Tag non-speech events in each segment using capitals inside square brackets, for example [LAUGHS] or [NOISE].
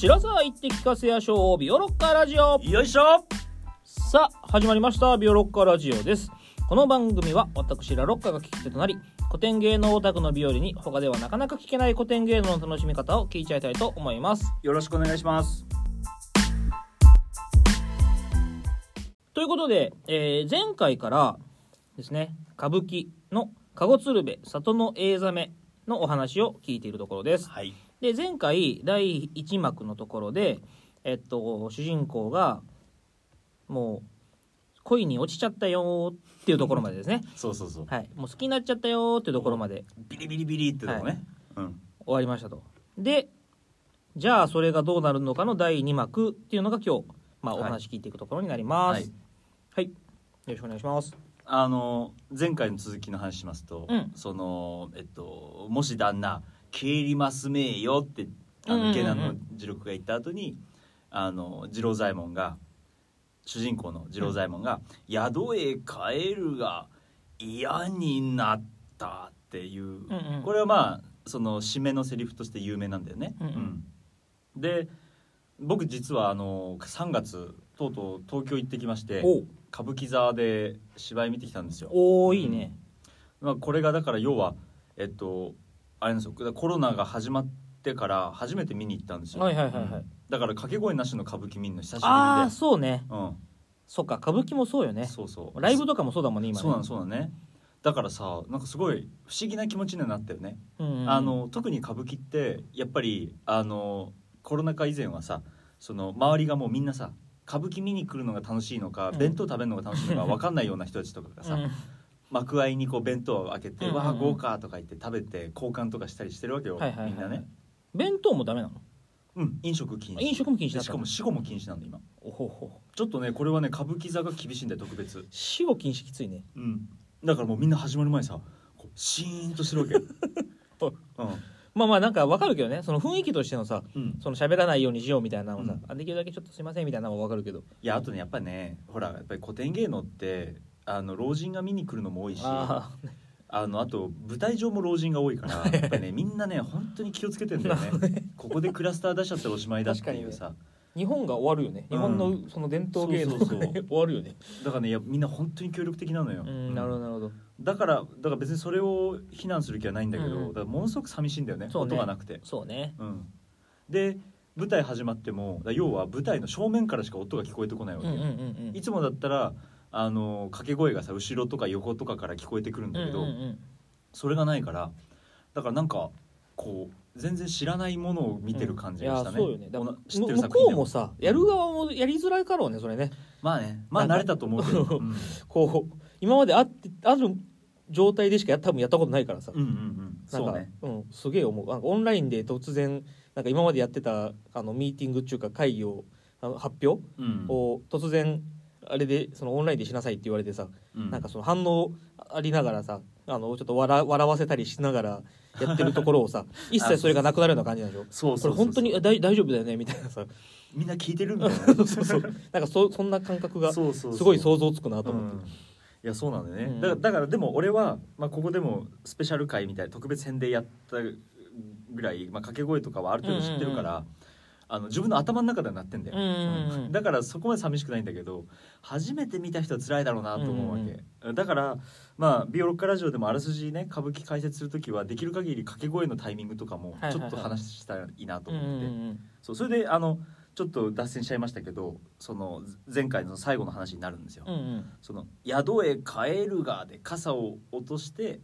白沢行って聞かせやしょうビオロッカーラジオ。よいしょ。さあ始まりましたビオロッカーラジオです。この番組は私ラロッカが聞き手となり古典芸能オタクの日和に他ではなかなか聞けない古典芸能の楽しみ方を聞いちゃいたいと思います。よろしくお願いします。ということで、えー前回からですね歌舞伎の「籠鶴瓶里の映ざめ」のお話を聞いているところです。はいで前回第1幕のところでえっと主人公がもう恋に落ちちゃったよーっていうところまでですね。そうそうそう。はい。もう好きになっちゃったよーっていうところまで。ビリビリビリってとこね、うん。終わりましたと。でじゃあそれがどうなるのかの第2幕っていうのが今日、まあ、おはい。話聞いていくところになります。はい。はい、よろしくお願いします。あの前回の続きの話しますと、うん。そのえっともし旦那帰りますめえよってあうんうんうんうんの池田の次郎が言った後にあの次郎左衛門が主人公の次郎左衛門が「宿へ帰るが嫌になった」っていう、うんうん。これはまあその締めのセリフとして有名なんだよね。うんうん。で僕実はあの3月とうとう東京行ってきましてお歌舞伎座で芝居見てきたんですよ。おーいいね、まあ、これがだから要はえっとあれですよ。コロナが始まってから初めて見に行ったんですよ、はいはいはいはい。うん。だから掛け声なしの歌舞伎見るの久しぶりで。ああそうね。うん。そっか歌舞伎もそうよね。そうそう。ライブとかもそうだもんね今ね。そうなのそうなのね。だからさなんかすごい不思議な気持ちにはなったよね、うんうんあの特に歌舞伎ってやっぱりあのコロナ禍以前はさその周りがもうみんなさ歌舞伎見に来るのが楽しいのか、うん弁当食べるのが楽しいのか分かんないような人たちとかがさ、うん幕間にこう弁当を開けて「うんうんうん。わあ豪華」とか言って食べて交換とかしたりしてるわけよ、はいはいはいみんなね。弁当もダメなの？うん飲食禁止。飲食も禁止だったの？でしかも死後も禁止なんだ今。おほほちょっとねこれはね歌舞伎座が厳しいんだよ特別。死後禁止きついね。うん。だからもうみんな始まる前にさこうシーンとしてるわけよ。[LAUGHS] まあまあなんかわかるけどねその雰囲気としてのさうん、うん、その喋らないようにしようみたいなのもさ、うん。あできるだけちょっとすいませんみたいなのもわかるけど。いやあとねやっぱねほらやっぱり古典芸能ってあの老人が見に来るのも多いしああのあと舞台上も老人が多いから [LAUGHS] やっぱりねみんなね本当に気をつけてんだよね。ここでクラスター出しちゃったらおしまいだっていうさ。日本が終わるよね。日本のその伝統芸能そうそうそう。終わるよね。だからねいやみんな本当に協力的なのよ、うん。なるほどなるほど。だからだから別にそれを非難する気はないんだけど、うん。だからものすごく寂しいんだよね音がなくて、そうね。うん、で舞台始まっても要は舞台の正面からしか音が聞こえてこないわけ、うんうんうんうん。いつもだったらあの掛け声がさ後ろとか横とかから聞こえてくるんだけど、うんうんうんそれがないからだからなんかこう全然知らないものを見てる感じがしたね、いやそうよね。知ってる向作品でこうもさやる側もやりづらいかろうねそれね。まあね。まあ慣れたと思うけど、うん、こう今まであってある状態でしかや多分やったことないからさ、うんうんうん。なんかそうね。うん、すげえ思う。なんかオンラインで突然なんか今までやってたあのミーティングっていうか会議をあの発表うん。を突然あれでそのオンラインでしなさいって言われてさ、うん。なんかその反応ありながらさあのちょっと笑笑わせたりしながらやってるところをさ [LAUGHS] 一切それがなくなるような感じなんでしょ？そうそうそうこれ本当にえ大大丈夫だよね？みたいなさ。みんな聞いてるみたいな。そうそうなんかそそんな感覚がすそうそうそう。ごい想像つくなと思って、うん。いやそうなんだよね、うん。だからだからでも俺は、まあ、ここでもスペシャル回みたいな特別編でやったぐらい、まあ、掛け声とかはある程度知ってるから、あの自分の頭の中ではなってんだよ、うんうんうん。うん。だからそこまで寂しくないんだけど初めて見た人は辛いだろうなと思うわけ、だからまあビオロッカラジオでもあらすじね歌舞伎解説する時はできる限り掛け声のタイミングとかもはいはいはい。ちょっと話したらいいなとうんうん思ってて、うん。そうそれであのちょっと脱線しちゃいましたけどその前回の最後の話になるんですよ。うんうん。その宿へ帰るがで傘を落として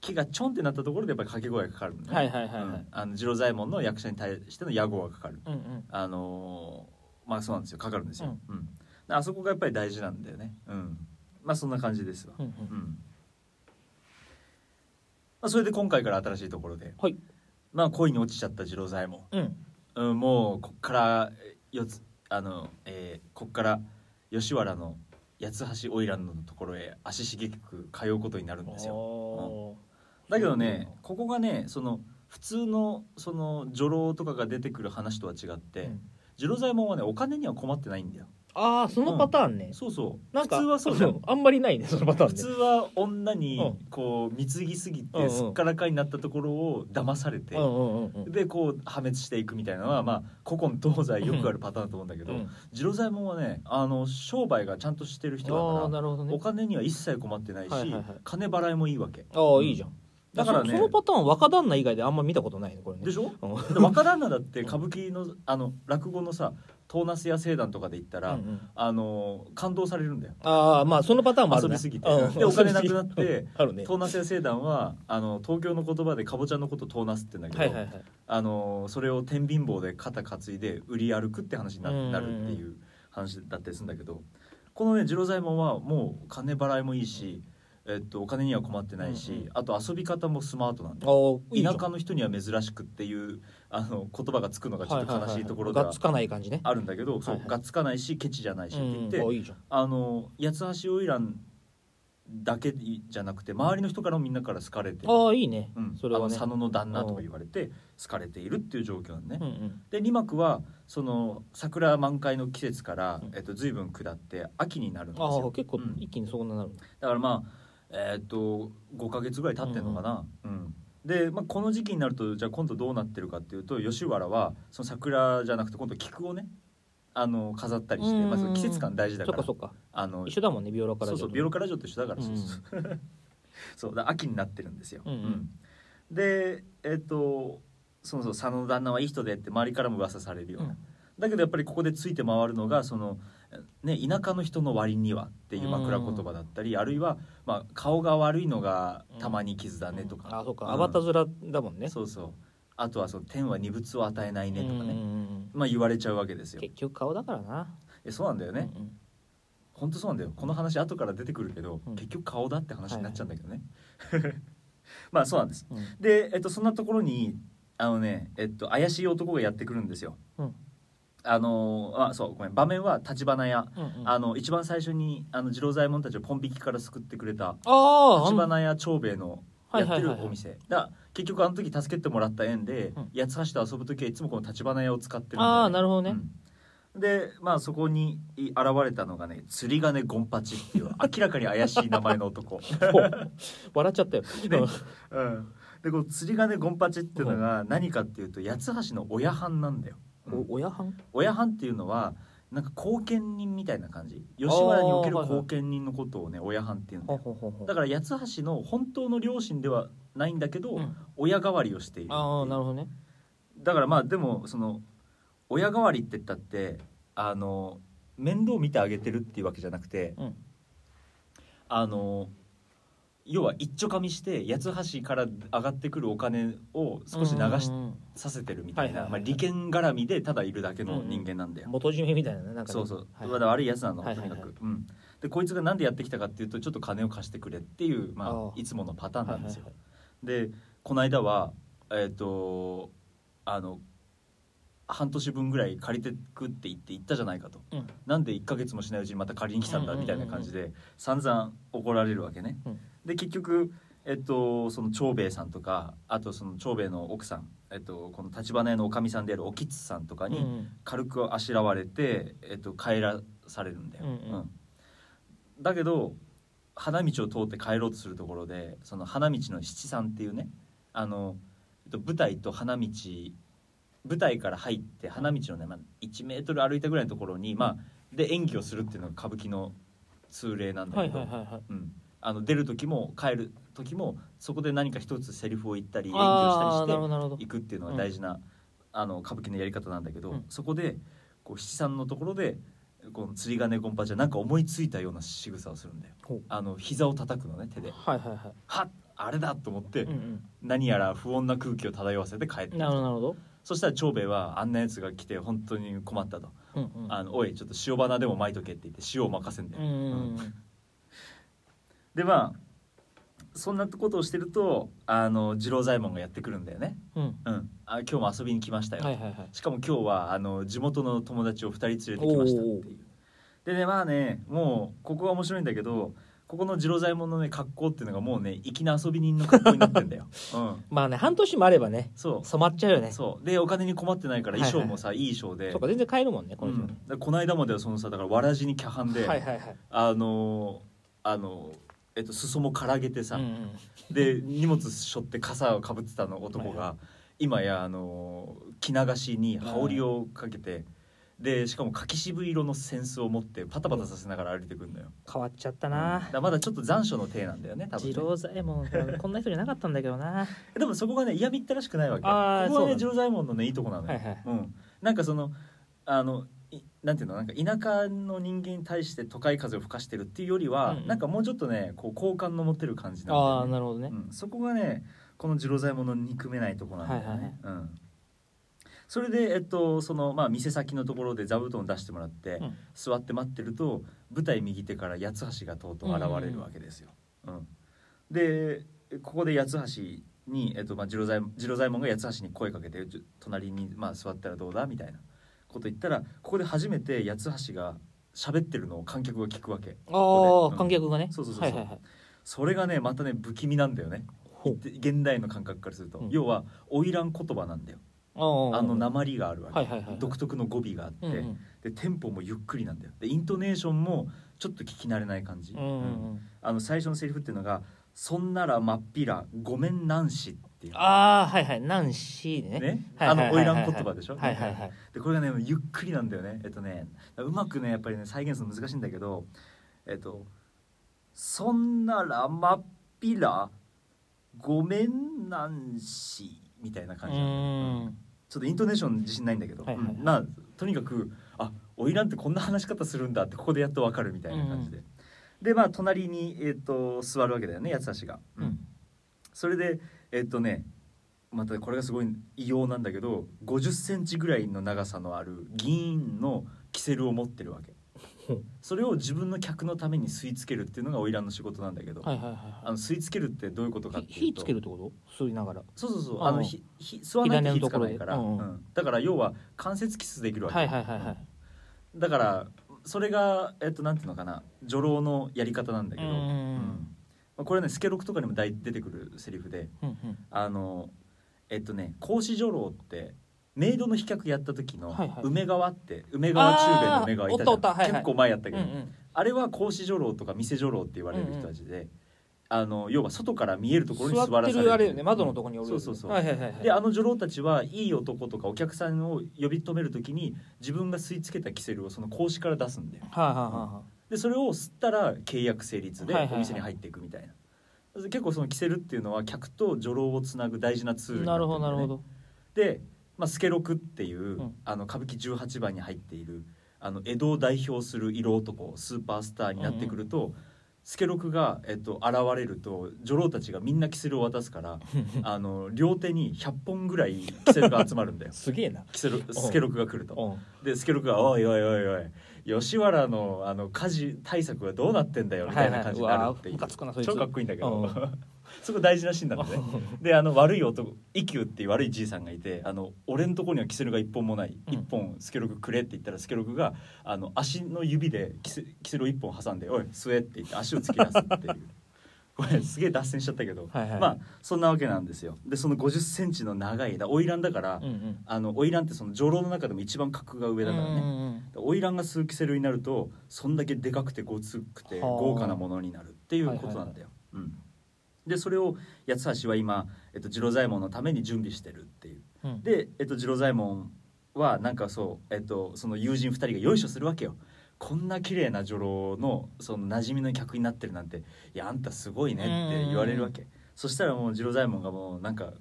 木がちょんってなったところでやっぱり掛け声がかかるのね。はいはいはいはいうんあの次郎左衛門の役者に対しての屋号がかかる。うんうんあのーまあそうなんですよかかるんですよ。ううんあそこがやっぱり大事なんだよね。うん。まあそんな感じですわ。うんうんうん。まあそれで今回から新しいところで、はいまあ恋に落ちちゃった次郎左衛門。うんうん、もうこっから四つあの、えーこっから吉原の八つ橋花魁のところへ足しげく通うことになるんですよ。おだけどねここがねその普通のその女郎とかが出てくる話とは違って、ーうん。次郎左衛門はねお金には困ってないんだよ。ああそのパターンね、そうそう。なんか普通はそうじゃん。[LAUGHS] あんまりないねそのパターンね。普通は女にうん。こう貢ぎすぎうんうん。てすっからかになったところを騙されてうんうんうんうん。でこう破滅していくみたいなのはまあ古今東西よくあるパターンだと思うんだけどうん。次郎左衛門はねあの商売がちゃんとしてる人だからね。お金には一切困ってないし、はいはいはい。金払いもいいわけ。ああいいじゃんだからね。そそのパターン若旦那以外であんま見たことないねこれね。でしょ？うん。で若旦那だって歌舞伎のあの落語のさトーナスや聖団とかで言ったら、うんうん。あの感動されるんだよ。ああまあそのパターンもあるね。遊びすぎて。うん。でお金なくなってあるね。トーナスや聖団はあの東京の言葉でかぼちゃのことトーナスって言うんだけど、はいはいはい。あのそれを天秤棒で肩担いで売り歩くって話になるっていう話だったりするんだけどこのね次郎左衛門はもう金払いもいいし、えっと、お金には困ってないし、うんうん。あと遊び方もスマートなんだあよあいいじゃん。田舎の人には珍しくっていうあの言葉がつくのがちょっと悲しいところがっつかない感じね。あるんだけど、そうがっつかないしケチじゃないしって言って、うんあの八つ橋花魁だけじゃなくて周りの人からもみんなから好かれてるああいいね。うん、それはね。あの佐野の旦那とか言われて好かれているっていう状況なんね、うん。うんで二幕はその桜満開の季節から、うん。えっと、随分下って秋になるんですあよ。あ結構うん。一気にそんななるだからまあえっと5ヶ月ぐらい経ってんのかな、うんで、まあ、この時期になるとじゃあ今度どうなってるかっていうと吉原はその桜じゃなくて今度菊をねあの飾ったりして、うんまあ、その季節感大事だからそっかそっか。あの一緒だもんねビオラからそうそうビオロカラジオと一緒だから、うんそうそう。そうだ秋になってるんですよ、うんうん。でえっ、とそうそう佐野旦那はいい人でって周りからも噂されるような、だけどやっぱりここでついて回るのがその、ね、田舎の人の割にはっていう枕言葉だったり、あるいは、まあ、顔が悪いのがたまに傷だねとか、あそうか。うんアバタ面だもんね。そうそう。あとはその天は二物を与えないねとかね、うんうんうんまあ言われちゃうわけですよ。結局顔だからな。えそうなんだよね、うんうん。本当そうなんだよ。この話後から出てくるけど、うん。結局顔だって話になっちゃうんだけどね、[LAUGHS] まあそうなんです。うん。で、えっと、そんなところにあのね、えっと、怪しい男がやってくるんですよ。うんあのあそうごめん場面は橘屋、うんうん。あの一番最初にあの次郎左衛門たちをポン引きから救ってくれたああ橘屋長兵衛のやってるお店だから結局あの時助けてもらった縁で、うん。八つ橋と遊ぶ時はいつもこの橘屋を使ってるんだよ、ね、ああなるほどね。うん。でまあそこにい現れたのがね釣り鐘ゴンパチっていう明らかに怪しい名前の男、ほ [LAUGHS] う笑っちゃったよ。うん、でこの釣り鐘ゴンパチっていうのが何かっていうと八つ橋の親藩なんだよ、親藩親藩っていうのはなんか後見人みたいな感じ。吉原における後見人のことをね親藩っていうんだよ。だから八つ橋の本当の両親ではないんだけど、うん。親代わりをしているああなるほどね。だからまあでもその親代わりって言ったってあの面倒見てあげてるっていうわけじゃなくてうん。あの要は一丁かみして八つ橋から上がってくるお金を少し流しさせてるみたいな、まあ、利権絡みでただいるだけの人間なんだよ。元締めみたいなねなんかね。そうそう、はいまだ悪いやつなの、とにかく、うん、でこいつがなんでやってきたかっていうとちょっと金を貸してくれっていう、まあ、いつものパターンなんですよ。はい。でこの間はえっ、とあの半年分ぐらい借りてくって言って行ったじゃないかと。はいはいなんで1ヶ月もしないうちにまた借りに来たんだうんうんうんうん。みたいな感じで散々怒られるわけね。うん。で結局えっと、その長兵衛さんとかあとその長兵衛の奥さん、えっと、この橘屋のおかみさんであるお吉さんとかにうんうん。軽くあしらわれて、えっと、帰らされるんだよ、うんうん。だけど花道を通って帰ろうとするところでその花道の七さんっていうねあの、えっと、舞台と花道舞台から入って花道のね、まあ、1メートル歩いたぐらいのところに、まあ、で演技をするっていうのが歌舞伎の通例なんだはけど、出る時も帰る時もそこで何か一つセリフを言ったり演技をしたりしてなるほどなるほど。行くっていうのが大事な、あの歌舞伎のやり方なんだけど、うん。そこでこう七三のところでこの釣り鐘ゴンパチはなんか思いついたような仕草をするんだよ。あの膝を叩くのね手で。はいはいはい。はっあれだと思って、うん何やら不穏な空気を漂わせて帰ってうんなるほどなるほどそしたら長兵衛はあんなやつが来て本当に困ったと。うんうん「あのおいちょっと塩花でも巻いとけ」って言って塩を任せんだよ、うんうんうん。うん。でまあそんなことをしてるとあの次郎左衛門がやってくるんだよね。うん。うん。あ今日も遊びに来ましたよ、はいはいはい。しかも今日はあの地元の友達を2人連れてきましたっていう。でねまあねもうここが面白いんだけどここの次郎左衛門のね格好っていうのがもうね粋な遊び人の格好になってんだよ、[LAUGHS] うん、まあね半年もあればねそ染まっちゃうようね。そう。でお金に困ってないから衣装もさ、はいいい衣装で。そうか全然買えるもんねこの人、うん。この間まではそのさだからわらじに脚半で、はいはいはい。あのーあのーえっと裾もからげてさ、うんうん。で荷物背負って傘をかぶってたの男が、は今やあのー着流しに羽織をかけて、でしかも柿渋色の扇子を持ってパタパタさせながら歩いてくるのよ、変わっちゃったうん。だまだちょっと残暑の体なんだよね多分ね。次郎左衛門こんな人じゃなかったんだけどな。でもそこがね嫌みったらしくないわけここはねそうなんだ。次郎左衛門のねいいとこなのよ、はいはい。うん、なんかそのあのいなんていうのなんか田舎の人間に対して都会風を吹かしてるっていうよりは、うんうん。なんかもうちょっとねこう好感の持てる感じなんだあよね。あなるほどね、うん、そこがねこの次郎左衛門の憎めないとこなんだよね、はいはいはい。うん、それで、えっとそのまあ、店先のところで座布団を出してもらって、うん。座って待ってると舞台右手から八つ橋がとうとう現れるわけですよ。うん。でここで八つ橋に、えっとまあ、次郎左次郎左衛門が八つ橋に声かけて隣に、まあ、座ったらどうだ？みたいなこと言ったらここで初めて八つ橋が喋ってるのを観客が聞くわけ。あここで。あ観客がね、そうそうそうそう。はいはいはい。それがねまたね不気味なんだよね。現代の感覚からすると、うん。要は花魁言葉なんだよあの鉛があるわけ、はいはいはい独特の語尾があって、うんうん。でテンポもゆっくりなんだよ。でイントネーションもちょっと聞き慣れない感じ、うんうんうん。あの最初のセリフっていうのが「そんならまっぴらごめんなんし」っていう。ああはいはい。ナンシーね。ね？はいあのはいはいはい。花魁言葉でしょ？はいはいはい。でこれがねゆっくりなんだよね。えっとねうまくねやっぱりね再現するの難しいんだけどえっと「そんならまっぴらごめんなんし」みたいな感じううん。んちょっとイントネーション自信ないんだけど、はいはいはい。うん。まあとにかくあ花魁ってこんな話し方するんだってここでやっとわかるみたいな感じで、でまあ隣に、えっと座るわけだよね八つ橋が、うん。うん。それでえっ、とねまたこれがすごい異様なんだけど5 0ンチぐらいの長さのある銀のキセルを持ってるわけそれを自分の客のために吸い付けるっていうのが花魁の仕事なんだけど、はいはいはいあの吸い付けるってどういうことかはいっていうと。火つけるってこと？吸いながら。そうそうそう。あのひひ吸わないと火つかないから、うん。だから要は関節キスできるわけ、はいはいはいはい。だからそれがえっとなんていうのかな。女郎のやり方なんだけど、うんまあこれねスケロクとかにも大出てくるセリフで。うんうん。あのえっとね孔子女郎ってメイドの飛脚やった時のはいはい。梅川って梅川中兵衛の梅川いたじゃん。はいはい。結構前やったけど、うんうん。あれは孔子女郎とか店女郎って言われる人たちで、あの要は外から見えるところに座らされる。あれよね。窓のとこにおるそうそうそう。はいはいはいはい。であの女郎たちはいい男とかお客さんを呼び止める時に自分が吸い付けたキセルをその格子から出すんだよ。はいはいはでそれを吸ったら契約成立ではいはいはい。お店に入っていくみたいな、結構そのキセルっていうのは客と女郎をつなぐ大事なツールにないなるほどなるほど。で、まあ、スケロクっていう、ん。あの歌舞伎18番に入っているあの江戸を代表する色男スーパースターになってくると、スケロクが、えっと、現れると女郎たちがみんなキセルを渡すから [LAUGHS] あの両手に100本ぐらいキセルが集まるんだよ。[LAUGHS] すげえな。キセルスケロクが来ると。うん。でスケロクが「おいおいおいおい吉原のあの火事対策はどうなってんだよ」みたいな感じになるっていう。ムカつくなそいつ。超かっこいいんだけど、うんそこ大事なシーンなんだね。[LAUGHS] であの悪い男一休っていう悪いじいさんがいてあの俺のところにはキセルが一本もないうん。一本スケロクくれって言ったらスケロクがあの足の指でキセキセルを一本挟んで「おい吸え」って言って足を突き出すっていう。[LAUGHS] これすげえ脱線しちゃったけど、はいはい。まあそんなわけなんですよ。でその5 0ンチの長い枝花魁だから、うんうん。あの花魁ってその女郎の中でも一番格が上だからね、うんうん花魁が吸うキセルになるとそんだけでかくてごつくてはあ。豪華なものになるっていうことなんだよ。うんでそれを八つ橋は今、えっと、次郎左衛門のために準備してるっていう。うんで、えっと、次郎左衛門はなんかそう、えっと、その友人2人がよいしょするわけよ。こんな綺麗な女郎のその馴染みの客になってるなんていやあんたすごいねって言われるわけそしたらもう次郎左衛門がもうなんか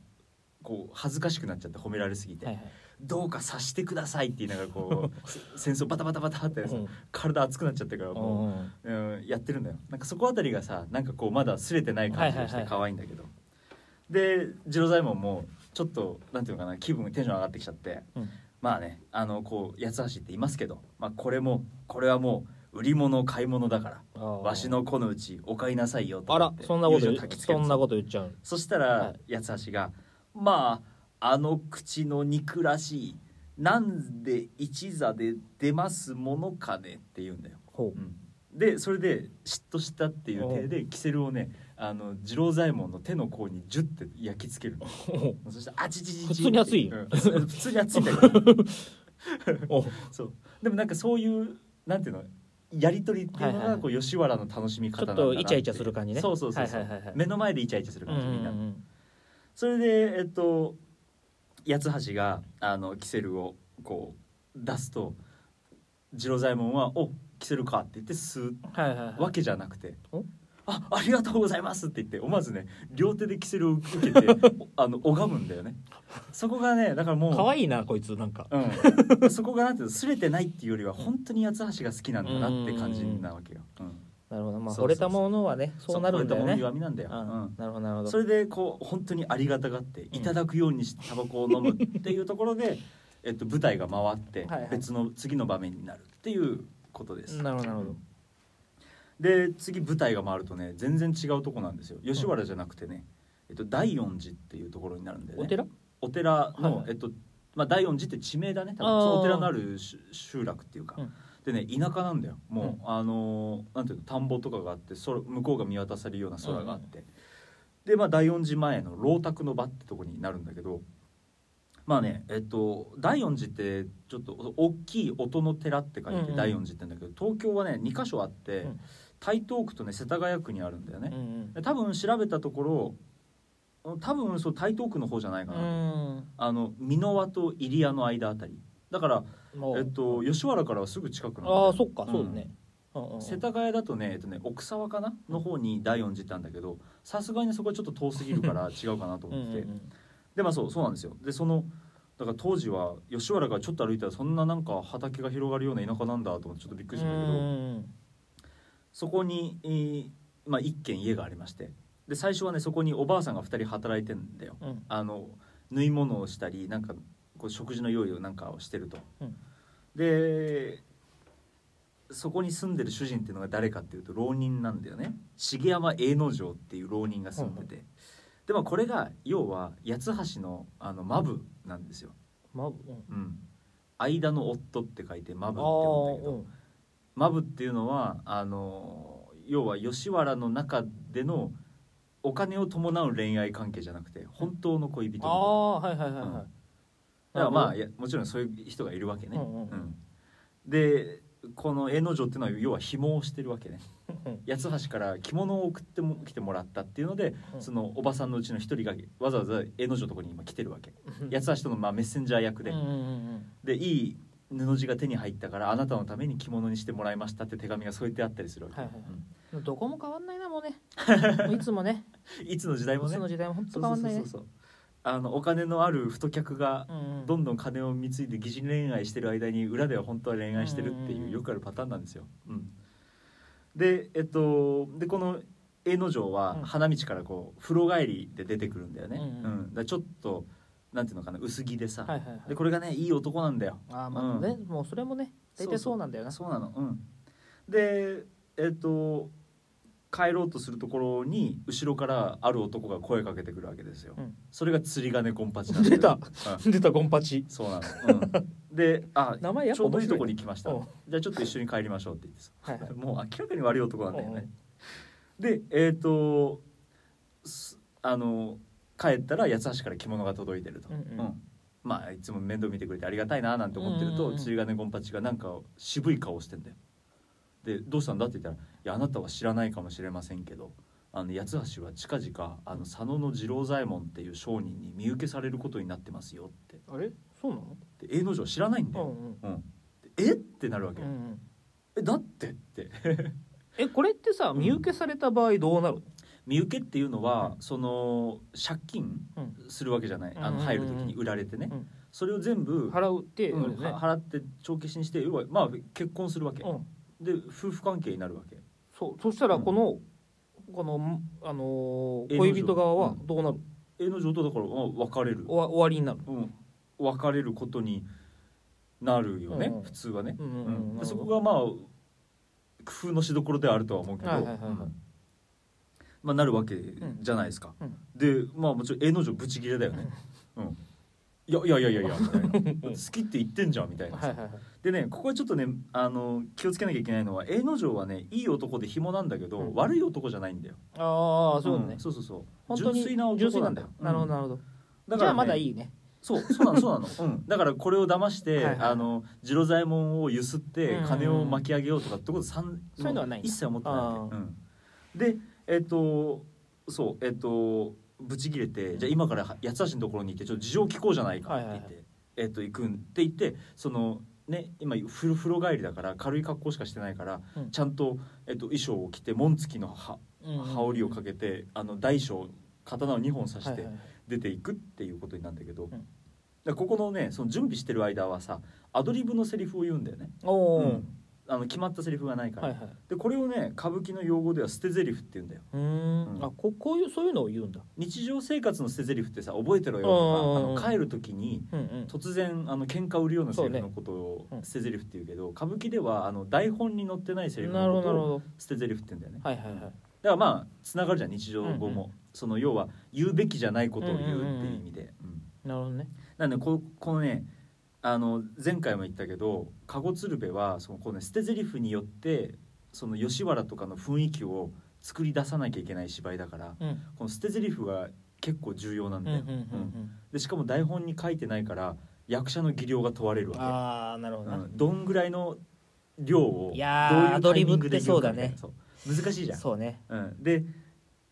こう恥ずかしくなっちゃって褒められすぎて、はいはい。どうかさしてくださいって言いながらこう [LAUGHS] 戦争バタバタバタって体熱くなっちゃってからもう、うん、やってるんだよ。なんかそこあたりがさなんかこうまだ擦れてない感じがして可愛いんだけど、で次郎左衛門もちょっとなんていうのかな気分テンション上がってきちゃってうん。まあねあのこう八つ橋って言いますけど、まあ、これもこれはもう売り物買い物だからわしの子のうちお買いなさいよとあらそんなこと言っちゃう。そしたら、は八つ橋が「まああの口の憎らしいなんで一座で出ますものかね」って言うんだよ。ほう。ん。でそれで嫉妬したっていう体でキセルをねあの次郎左衛門の手の甲にジュッて焼き付けるの。そしたらあちちちち普通に熱い。うん。普通に熱いんだけど。[LAUGHS] お [LAUGHS] そう。でもなんかそういうなんていうのやり取りっていうのはいはいはい。がこう吉原の楽しみちょっ方なんだなとイチャイチャする感じね。そうそうそうそう、はいはいはいはい。目の前でイチャイチャするうん感じみんな、うんうんそれでえっと八橋があのキセルをこう出すと次郎左衛門は「おキセルか」って言って吸うわけじゃなくてお「あありがとうございます」って言って思わずね両手でキセルを受けて [LAUGHS] あの拝むんだよね。そこがねだからもう可愛いなこいつなんか。うん、そこがなんていうのすれてないっていうよりは本当に八橋が好きなんだなって感じなわけよ。うんなるほど。まあ惚れたものはねそうなるんだよね。そうこれたもの弱みなんだよ。うん。うん。なるほど。なるほどそれでこう本当にありがたがっていただくようにしてタバコを飲むっていうところで、[LAUGHS] えっと、舞台が回ってはいはい。別の次の場面になるっていうことです。なるほどなるほど。で次舞台が回るとね全然違うとこなんですよ。吉原じゃなくてね、えっと、大恩寺っていうところになるんだよね。お寺？お寺の、はいえっとまあ、大恩寺って地名だね多分。お寺のあるし集落っていうか、うんでね田舎なんだよ。もう、あのーなんていうの田んぼとかがあって空向こうが見渡されるような空があって、でまあ大恩寺前の老宅の場ってとこになるんだけどまあねえっと大恩寺ってちょっと大きい音の寺って書いうんうん。て大恩寺って言うんだけど、東京はね2か所あって、うん。台東区とね世田谷区にあるんだよね。う、んで多分調べたところ多分そう台東区の方じゃないかうな、ん。あの箕輪と入谷の間あたりだから、えっと、吉原からはすぐ近くなんだよああそっか。そうだね。うんうん。うん世田谷だとね,、えっとね奥沢かなの方に大恩寺ってあるんだけどさすがにそこはちょっと遠すぎるから [LAUGHS] 違うかなとうんうん思ってて、でまあそうそうなんですよ。でそのだから当時は吉原からちょっと歩いたらそんななんか畑が広がるような田舎なんだと思ってちょっとびっくりしたんだけど、うんそこに、えーまあ、一軒家がありまして。で最初はねそこにおばあさんが2人働いてんだよ。うん。あの縫い物をしたりなんかこう食事の用意をなんかをしてると、うん。でそこに住んでる主人っていうのが誰かっていうと浪人なんだよね。重山栄之丞っていう浪人が住んでて、でもこれが要は八橋のあのマブなんですよ、まうん。うん、間の夫って書いてマブってあ呼ぶんだけど。ーうん。マブっていうのはあの要は吉原の中でのお金を伴う恋愛関係じゃなくて本当の恋人ああはいはいはいはいだからまあもちろんそういう人がいるわけね、うんうんうん。うん。でこの江之丞っていうのは要は紐をしてるわけね。うん。八橋から着物を送っても来てもらったっていうので、うん。そのおばさんのうちの一人がわざわざ江之丞のところに今来てるわけ。うん。八橋とのまあメッセンジャー役で、うんうんうんでいい布地が手に入ったからあなたのために着物にしてもらいましたって手紙が添えてあったりするわけ、はいはいうん。どこも変わんないなもうね。[LAUGHS] いつもね。うんいつの時代もね。いつの時代も本当そう変わんないね。そうそうそうあのお金のある太客がうんうん。どんどん金を貢いで疑似恋愛してる間に裏では本当は恋愛してるってうんうんいううん。よくあるパターンなんですよ。うん、でえっとでこの江之丞はうん。花道からこう風呂帰りで出てくるんだよね。ううん。ん。だちょっとなんていうのかな薄着でさ、はいはいはい。でこれがねいい男なんだよ。あーまあねもうそれもね大体そうなんだよな。そうなの。うん、でえっと帰ろうとするところに後ろからある男が声かけてくるわけですよ。うんそれが釣り鐘ゴンパチなんだよ出たうん出たゴンパチそうなの。うん、[LAUGHS] で、あ、名前やっぱちょうどいいとこに来ましたうん。じゃあちょっと一緒に帰りましょうって言ってさ。はいはいもう明らかに悪い男なんだよね。で、えっ、と、すあの帰ったら八橋から着物が届いてると。うんうんまあいつも面倒見てくれてありがたいななんて思ってるとうんうんうん釣り鐘ゴンパチがなんか渋い顔してんだよ。でどうしたんだって言ったら「あなたは知らないかもしれませんけどあの八橋は近々あの佐野の次郎左衛門っていう商人に見受けされることになってますよ」って。あれ？そうなの？で永之丞知らないんだよ。うんうん。え？ってなるわけ、うんうん。えだってって。えこれってさ見受けされた場合どうなる見受けっていうのは、その借金うん。するわけじゃない、あの入る時に売られてね、うん。それを全部、払うって払って帳消しにして要はまあ結婚するわけ、うん。で夫婦関係になるわけそうそしたらこのこのあのーえ恋人側はうん。どうなる？永之丞とだから、まあ、別れる、おわ終わりになる。うん、別れることになるよね、うん。普通はね、うんうんううん。んでそこがまあ工夫のしどころではあるとは思うけど、はいはいはいはい。うん。まあ、なるわけじゃないですか、うん。でまあもちろん永之丞ブチギレだよね、[LAUGHS] うん、いやいやいやいやいやみたいな。好きって言ってんじゃんみたいなさ、はいはいはい。でねここはちょっとねあの気をつけなきゃいけないのは永之丞はねいい男で紐なんだけど、うん。悪い男じゃないんだよ。ああそういうん。そうそうそう。本当に純粋な男なんだよ。なるほどなるるほど。だじゃあまだいいいね。そうそうなのそうなの、[LAUGHS] うん、だからこれを騙して、はいはいあの次郎左衛門をゆすってうん金を巻き上げようとかってことさんそういうのはない一切思ってないうん、でえっ、とそうえっ、とブチ切れてじゃあ今から八つ橋のところに行ってちょっと事情聞こうじゃないかって言って、はいはい。えっ、と行くんって言ってそのね今風呂風呂帰りだから軽い格好しかしてないから、うん。ちゃんと、えっと衣装を着て紋付きのは羽織をかけて、あの大小刀を2本刺してはいはいはい。出ていくっていうことになるんだけど、ん。だからここのねその準備してる間はさアドリブのセリフを言うんだよね、うんあの決まったセリフがないから、はいはい。でこれをね歌舞伎の用語では捨て台詞って言うんだよ。うーん。うん。あここういうそういうのを言うんだ。日常生活の捨て台詞ってさ覚えてろよとうんかあの帰る時にうんうん。突然あの喧嘩売るようなセリフのことをうん捨て台詞って言うけど歌舞伎ではあの台本に載ってないセリフのことを捨て台詞って言うんだよね。はいはいはい。だからまあつながるじゃん日常語も、うんうその要は言うべきじゃないことを言うっていう意味で、うん。なるほどね。なんでここのねあの前回も言ったけど籠鶴瓶はそのこの、ね、捨て台詞によってその吉原とかの雰囲気を作り出さなきゃいけない芝居だからうん。この捨て台詞が結構重要なんだよ、でしかも台本に書いてないから役者の技量が問われるわああなるほけ、どな、うん。どんぐらいの量をどういうアドリブってタイミングで言かみたいな。そうだね。難しいじゃん。そうね。うん、で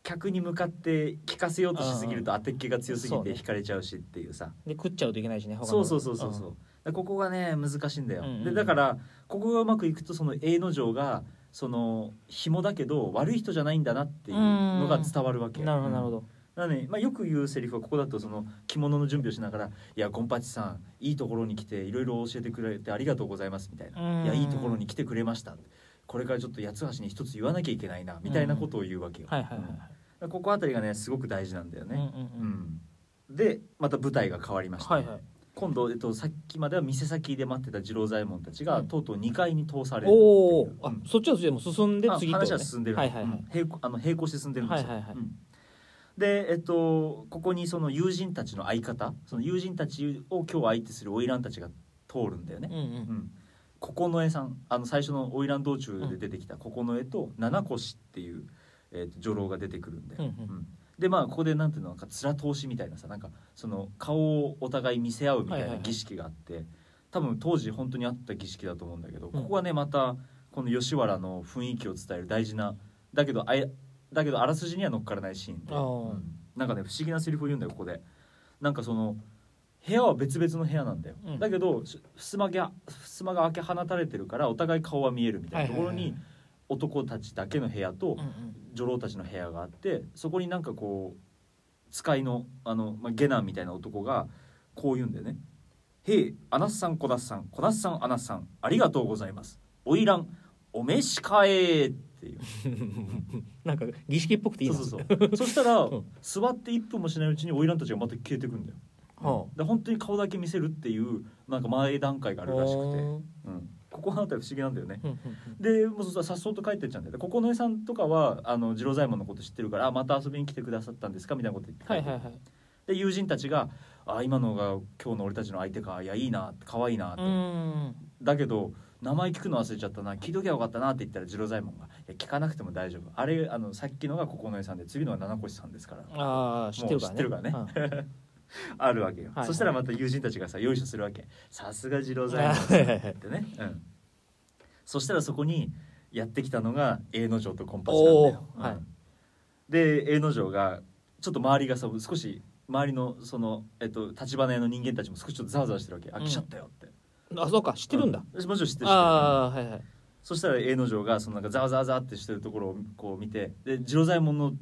客に向かって聞かせようとしすぎると当てっ気が強すぎて惹かれちゃうしっていうさ。で食っちゃうといけないしねそうそうそうそうそう。だここがね難しいんだよ、うんうんうん。でだからここがうまくいくとその永之丞がその紐だけど悪い人じゃないんだなっていうのが伝わるわけ。うん。なるほどなるほど、どなので、まあ、よく言うセリフはここだとその着物の準備をしながら「いやゴンパチさんいいところに来ていろいろ教えてくれてありがとうございます」みたいな。うん。いやいいところに来てくれました」これからちょっと八つ橋に一つ言わなきゃいけないなみたいなことを言うわけよ、はいはいはいうんここあたりがねすごく大事なんだよね、うんうんうん。うん。でまた舞台が変わりました、はいはい。今度、えっと、さっきまでは店先で待ってた次郎左衛門たちが、うん。とうとう2階に通されるおうん。そっちはでも進んであ次とね。話は進んでる、はいはいはい。うん。あの並行して進んでるんですよ、はいはいはい。うん。でえっとここにその友人たちの相方その友人たちを今日相手する花魁たちが通るんだよね。うん、うん。うん。九重さんあの最初の花魁道中で出てきた九重と七越っていう、えっと女郎が出てくるんだよ、うんうん。でまあここでなんていうのなんか面通しみたいなさなんかその顔をお互い見せ合うみたはいはいはいない。儀式があって、多分当時本当にあった儀式だと思うんだけど、うん。ここはねまたこの吉原の雰囲気を伝える大事なだけどあえだけどあらすじには乗っからないシーンで、うん。なんかね不思議なセリフを言うんだよここで。なんかその部屋は別々の部屋なんだよ、うん。だけどし襖が襖が開け放たれてるからお互い顔は見えるみたいなところにはいはいはい男たちだけの部屋と、うんうん。女郎たちの部屋があってそこになんかこう使いのあの、まあ、下男みたいな男がこう言うんだよね「へいアナスさんコナスさんコナスさんアナスさんありがとうございます。花魁お召し替え」っていう。[LAUGHS] なんか儀式っぽくていいな。そうそうそう。そしたら、ん。座って1分もしないうちに花魁たちがまた消えてくんだよ。はで本当に顔だけ見せるっていうなんか前段階がああるらしくて、うんうん、ここのあ不思議なんだよね。でもうささっそうと帰ってっちゃうんだここの絵さんとかはあの次郎左衛門のこと知ってるからあ「また遊びに来てくださったんですか?」みたいなこと言って帰って。はいはいはいで友人たちが「あ今のが今日の俺たちの相手かいやいいな可愛いな」と、うんだけど名前聞くの忘れちゃったな聞いときゃよかったなって言ったら次郎左衛門が「いや聞かなくても大丈夫。あれあのさっきのが九重さんで次のが七越さんですから」ああ知ってるからね。知ってるからね [LAUGHS] あるわけよ、はいそしたらまた友人たちがさよいしょするわけ。さすが次郎左衛門ってね、うん、そしたらそこにやってきたのが永之丞とコンパチなんだよ、うん。はい。で永之丞がちょっと周りがさ少し周りのその、えっと、立花屋の人間たちも少しちょっとざわざわしてるわけ。あうん。来ちゃったよって、あそうか知ってるんだ、うん。もちろん知ってるああはいはい。そしたら永之丞がそのなんかざわざわざわってしてるところをこう見てで次郎左衛門の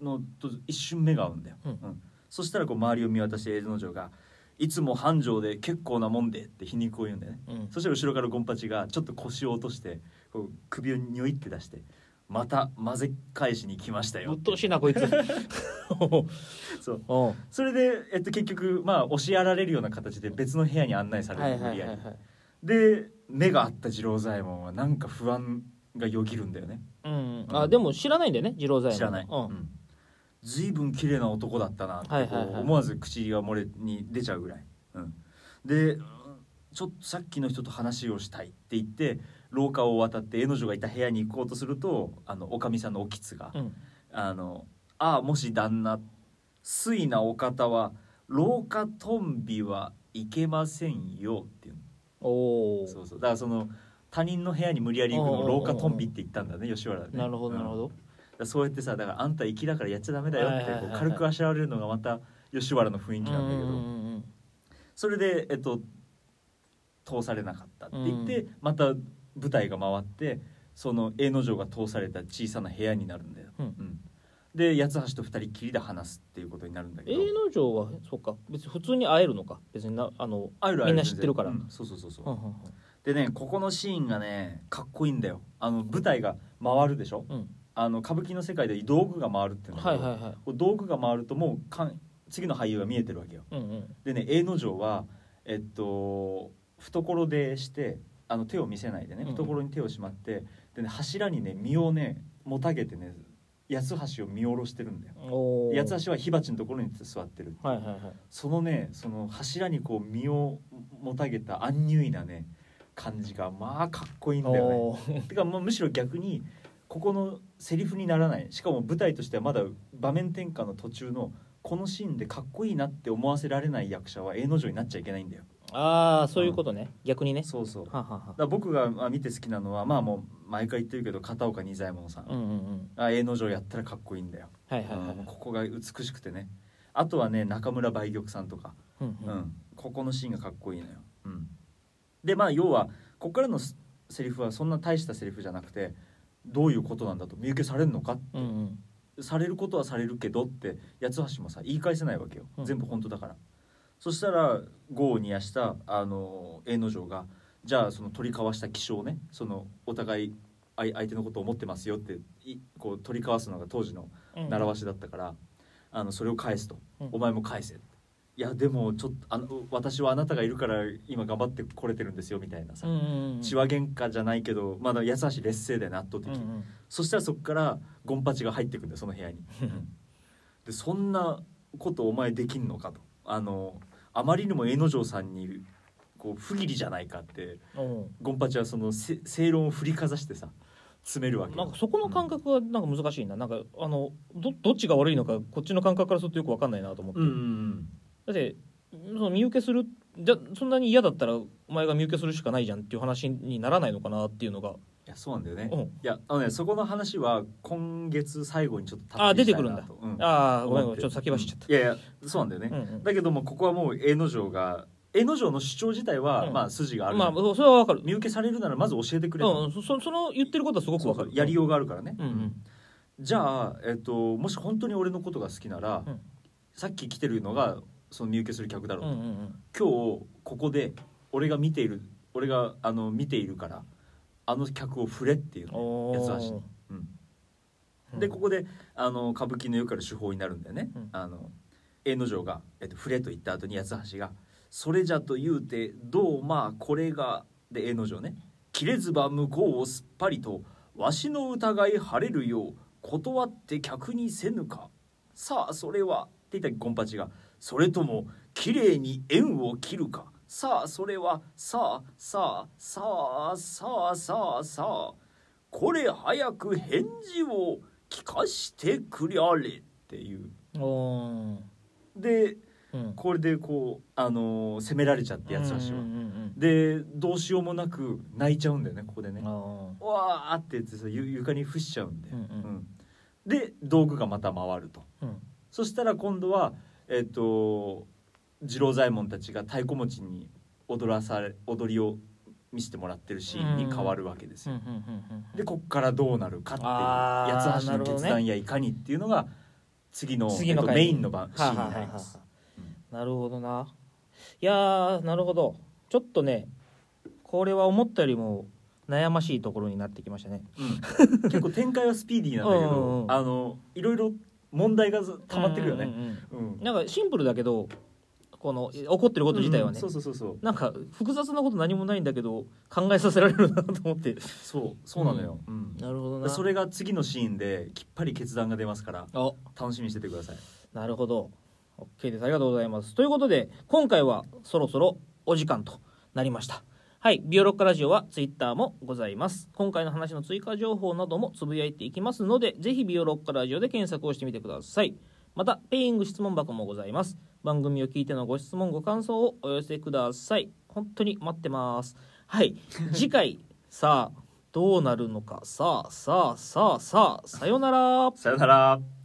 のと一瞬目が合うんだよ、うんそしたらこう周りを見渡して永之丞が「いつも繁盛で結構なもんで」って皮肉を言うんだよね。うん。そしたら後ろからゴンパチがちょっと腰を落としてこう首をニョイって出して「また混ぜ返しに来ましたようっとうしいなこいつ。[LAUGHS] そう。それで、えっと、結局まあ押しやられるような形で別の部屋に案内されはいる無理やりはいはいはい。で目が合った次郎左衛門はなんか不安がよぎるんだよね。うんあでも知らないんだよね次郎左衛門。知らない、うん。うん、随分綺麗な男だったなって思わず口が漏れに出ちゃうぐらい、うん、でうんちょっとさっきの人と話をしたいって言って廊下を渡って江之丞がいた部屋に行こうとするとあのおかみさんのおきつがうん「あのああもし旦那水なお方は廊下トンビはいけませんよ」っていうおおそうそう。だからその他人の部屋に無理やり行くのを廊下トンビって言ったんだね吉原はね。なるほどなるほうんそうやってさだからあんた粋だからやっちゃダメだよってこう軽くあしらわれるのがまた吉原の雰囲気なんだけど。それでえっと通されなかったって言って、また舞台が回ってその永之丞が通された小さな部屋になるんだよ、うん。うん。で八つ橋と二人きりで話すっていうことになるんだけど。永之丞はそうか。別に普通に会えるのか。別になあのあるあるみんな知ってるから。うん。そうそうそうそう、うんうん。でねここのシーンがねかっこいいんだよ。あの舞台が回るでしょ？うんあの歌舞伎の世界で道具が回るっていうのはいはいはい。道具が回るともうかん次の俳優が見えてるわけよ。うんうん。でね永之丞はえっと懐でしてあの手を見せないでねうん懐に手をしまって、でね柱にね身をねもたげてね八つ橋を見下ろしてるんだよ。八つ橋は火鉢のところに座ってるはいはいはい。そのねその柱にこう身をもたげたアンニュイなね感じがまあかっこいいんだよね。おー。てかまあむしろ逆にここのセリフにならない。しかも舞台としてはまだ場面転換の途中のこのシーンでかっこいいなって思わせられない役者は永之丞になっちゃいけないんだよ。ああそういうことね、逆にね。そうそう。はははら僕がまあ見て好きなのはまあもう毎回言ってるけど片岡仁左衛門さん、うんうんうん。あ永之丞やったらかっこいいんだよ、はいはいはいうんここが美しくてね。あとはね中村梅玉さんとか、うんうん。うん、ここのシーンがかっこいいのよ、うん、でまあ要はここからのセセリフはそんな大したセリフじゃなくてどういうことなんだと見受けされるのかうんうん。されることはされるけどって八つ橋もさ言い返せないわけよ、うん。全部本当だから。そしたら業を煮やしたあの永之丞がじゃあその取り交わした気象ねそのお互い相相手のことを思ってますよっていこう取り交わすのが当時のうん。習わしだったから、あのそれを返すと、うん。お前も返せいやでもちょっとあの私はあなたがいるから今頑張ってこれてるんですよみたいなさ、うんうんうん血は喧嘩じゃないけどまだ八つ橋劣勢だよね圧倒的、うんうんそしたらそこからゴンパチが入ってくんだよその部屋に。[LAUGHS] でそんなことお前できんのかと。あのあまりにも江之丞さんにこう不義理じゃないかってう。んゴンパチはそのせ正論を振りかざしてさ詰めるわけよ。なんかそこの感覚はなんか難しいな。なんかあのどどっちが悪いのかこっちの感覚からするとよく分かんないなと思って、うんうんうんだってその見受けするじゃそんなに嫌だったらお前が見受けするしかないじゃんっていう話にならないのかなっていうのが。いやそうなんだよね、うん。いやあのねそこの話は今月最後にちょっとあ出てくるんだ。とうん。ああごめんごめんちょっと先走っちゃった、いやいやそうなんだよね、うんうん。だけどもここはもう江之丞が江之丞の主張自体は、うん。まあ筋がある、まあそれは分かる。見受けされるならまず教えてくれと、うん、そそその言ってることはすごくそう分かるやりようがあるからね、うんうん。じゃあ、えっと、もし本当に俺のことが好きなら、うん。さっき来てるのがその見受けする客だろうと、うんうんうん。今日ここで俺が見ている俺があの見ているからあの客を触れっていうの八つ橋に、うん、でここであの歌舞伎のよくある手法になるんだよね、うん。あの永之丞が、えっと、触れと言った後に八つ橋が「それじゃと言うてどうまあこれが」で永之丞ね「切れずば向こうをすっぱりとわしの疑い晴れるよう断って客にせぬか。さあそれは」って言ったゴンパチが「それともきれいに縁を切るかさあそれはさあさあさあさあさあさあこれ早く返事を聞かしてくりゃれ」っていうでうんこれでこう、あのー責められちゃって八つ橋は。うんうんうんでどうしようもなく泣いちゃうんだよねここでねうん。あわって言ってさゆ床に伏しちゃうんで、うんうんうんで道具がまた回るとうんそしたら今度はえっ、と次郎左衛門たちが太鼓持ちに踊らされ踊りを見せてもらってるシーンに変わるわけですよ、でこっからどうなるかっていう八つ橋の決断やいかにっていうのが次のえっとメインの番シーンになります。あなるほどな。いやーなるほど。ちょっとねこれは思ったよりも悩ましいところになってきましたね。うん。結構展開はスピーディーなんだけうんうんうん。どあのいろいろ問題が溜まってくるよね、なんかシンプルだけどこの起こってること自体はね、うん。そうそうそうそう。なんか複雑なこと何もないんだけど考えさせられるなと思って。そうそうなのよ、うん。なるほどな。それが次のシーンできっぱり決断が出ますからあ。楽しみにしててください。なるほど。OK です。ありがとうございます。ということで今回はそろそろお時間となりましたはいビオロッカラジオはツイッターもございます。今回の話の追加情報などもつぶやいていきますのでぜひビオロッカラジオで検索をしてみてください。またペイング質問箱もございます。番組を聞いてのご質問ご感想をお寄せください。本当に待ってます。はい次回 [LAUGHS] さあどうなるのか。さあさあさあさあさよなら。さよなら。